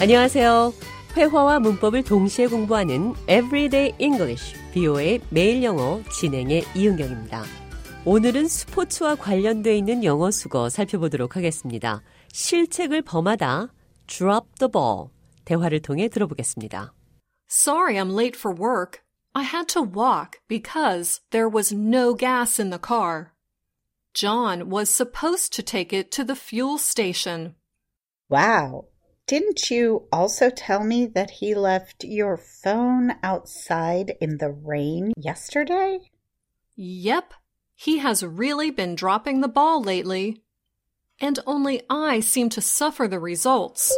안녕하세요. 회화와 문법을 동시에 공부하는 Everyday English, BO의 매일 영어 진행의 이은경입니다. 오늘은 스포츠와 관련돼 있는 영어 수거 살펴보도록 하겠습니다. 실책을 범하다, drop the ball. 대화를 통해 들어보겠습니다. Sorry I'm late for work. I had to walk because there was no gas in the car. John was supposed to take it to the fuel station. Wow. Didn't you also tell me that he left your phone outside in the rain yesterday? Yep, he has really been dropping the ball lately. And only I seem to suffer the results.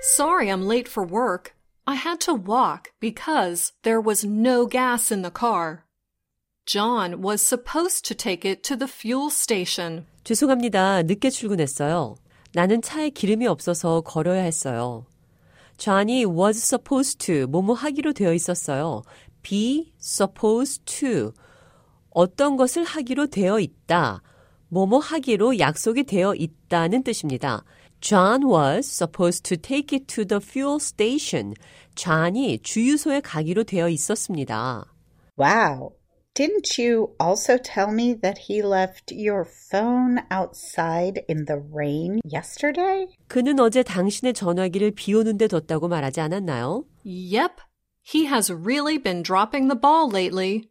Sorry I'm late for work. I had to walk because there was no gas in the car. John was supposed to take it to the fuel station. 죄송합니다. 늦게 출근했어요. 나는 차에 기름이 없어서 걸어야 했어요. Johnny was supposed to 뭐뭐 하기로 되어 있었어요. be supposed to 어떤 것을 하기로 되어 있다. 뭐뭐 하기로 약속이 되어 있다는 뜻입니다. John was supposed to take it to the fuel station. John이 주유소에 가기로 되어 있었습니다. Wow. Didn't you also tell me that he left your phone outside in the rain yesterday? 그는 어제 당신의 전화기를 비 오는 데 뒀다고 말하지 않았나요? Yep, he has really been dropping the ball lately.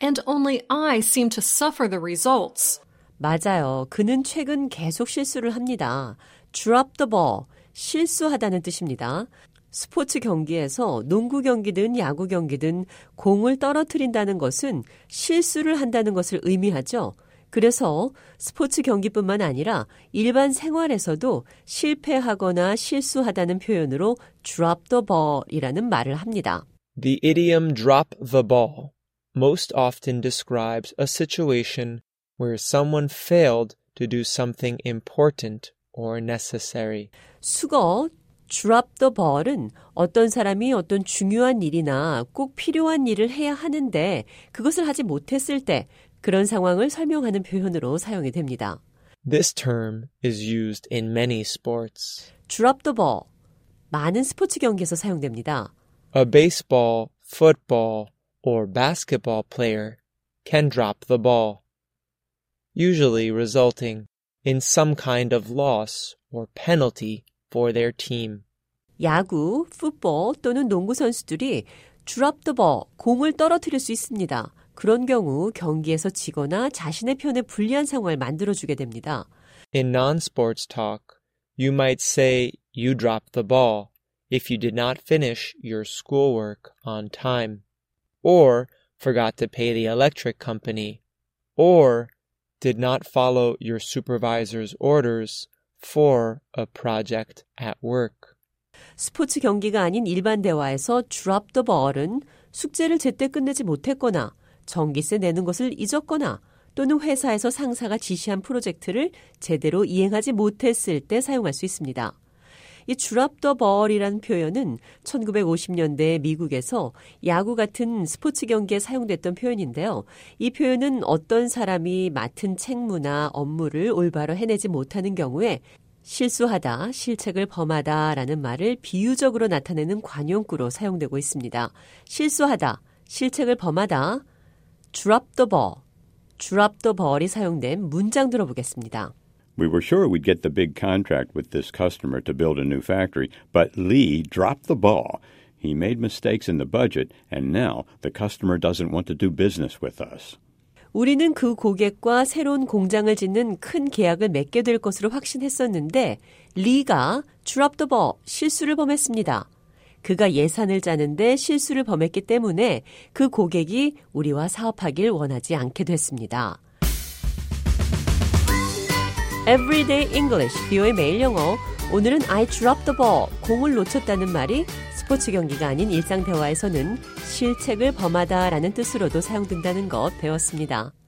And only I seem to suffer the results. 맞아요. 그는 최근 계속 실수를 합니다. drop the ball, 실수하다는 뜻입니다. 스포츠 경기에서 농구 경기든 야구 경기든 공을 떨어뜨린다는 것은 실수를 한다는 것을 의미하죠. 그래서 스포츠 경기뿐만 아니라 일반 생활에서도 실패하거나 실수하다는 표현으로 drop the ball이라는 말을 합니다. The idiom drop the ball most often describes a situation where someone failed to do something important or necessary. 수거 drop the ball은 어떤 사람이 어떤 중요한 일이나 꼭 필요한 일을 해야 하는데 그것을 하지 못했을 때 그런 상황을 설명하는 표현으로 사용이 됩니다. This term is used in many sports. drop the ball 많은 스포츠 경기에서 사용됩니다. A baseball, football, or basketball player can drop the ball, usually resulting in some kind of loss or penalty for their team. 야구, 풋볼 또는 농구 선수들이 drop the ball, 공을 떨어뜨릴 수 있습니다. 그런 경우 경기에서 지거나 자신의 편에 불리한 상황을 만들어주게 됩니다. In non-sports talk, you might say you dropped the ball if you did not finish your schoolwork on time, or forgot to pay the electric company, or did not follow your supervisor's orders for a project at work. 스포츠 경기가 아닌 일반 대화에서 drop the ball은 숙제를 제때 끝내지 못했거나 전기세 내는 것을 잊었거나 또는 회사에서 상사가 지시한 프로젝트를 제대로 이행하지 못했을 때 사용할 수 있습니다. 이 ball이라는 표현은 1950년대 미국에서 야구 같은 스포츠 경기에 사용됐던 표현인데요. 이 표현은 어떤 사람이 맡은 책무나 업무를 올바로 해내지 못하는 경우에 실수하다, 실책을 범하다 라는 말을 비유적으로 나타내는 관용구로 사용되고 있습니다. 실수하다, 실책을 범하다, ball, drop the ball이 사용된 문장 들어보겠습니다. We were sure we'd get the big contract with this customer to build a new factory, but Lee dropped the ball. He made mistakes in the budget, and now the customer doesn't want to do business with us. 우리는 그 고객과 새로운 공장을 짓는 큰 계약을 맺게 될 것으로 확신했었는데 리가 ball 실수를 범했습니다. 그가 예산을 짜는데 실수를 범했기 때문에 그 고객이 우리와 사업하길 원하지 않게 됐습니다. Everyday English, 비오의 매일 영어. 오늘은 I dropped the ball, 공을 놓쳤다는 말이 스포츠 경기가 아닌 일상 대화에서는 실책을 범하다라는 뜻으로도 사용된다는 것 배웠습니다.